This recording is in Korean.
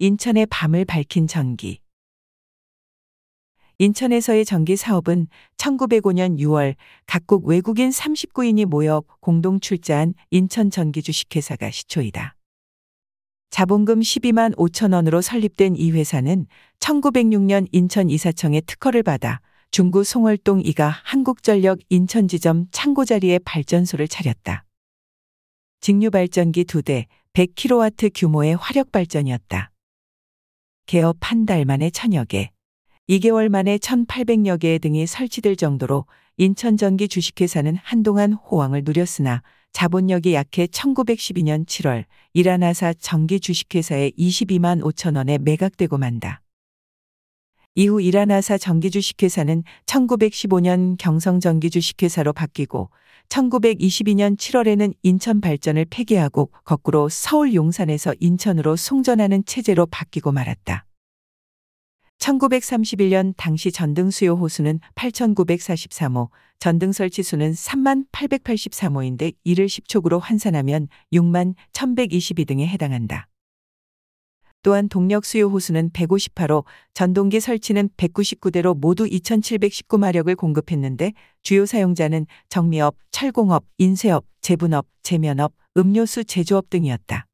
인천의 밤을 밝힌 전기. 인천에서의 전기 사업은 1905년 6월 각국 외국인 39인이 모여 공동 출자한 인천 전기 주식회사가 시초이다. 자본금 12만 5천 원으로 설립된 이 회사는 1906년 인천 이사청의 특허를 받아 중구 송월동 이가 한국전력 인천지점 창고 자리에 발전소를 차렸다. 직류 발전기 2대 100kW 규모의 화력 발전이었다. 개업 한 달 만에 천여 개, 2개월 만에 1,800여 개 등이 설치될 정도로 인천전기 주식회사는 한동안 호황을 누렸으나 자본력이 약해 1912년 7월 이라나사 전기 주식회사에 22만 5천 원에 매각되고 만다. 이후 이라나사 전기주식회사는 1915년 경성전기주식회사로 바뀌고 1922년 7월에는 인천발전을 폐기하고 거꾸로 서울 용산에서 인천으로 송전하는 체제로 바뀌고 말았다. 1931년 당시 전등 수요 호수는 8,943호, 전등 설치 수는 3만 883호인데 이를 10촉으로 환산하면 6만 1,122등에 해당한다. 또한 동력 수요 호수는 158호, 전동기 설치는 199대로 모두 2,719마력을 공급했는데 주요 사용자는 정미업, 철공업, 인쇄업, 제분업, 제면업, 음료수 제조업 등이었다.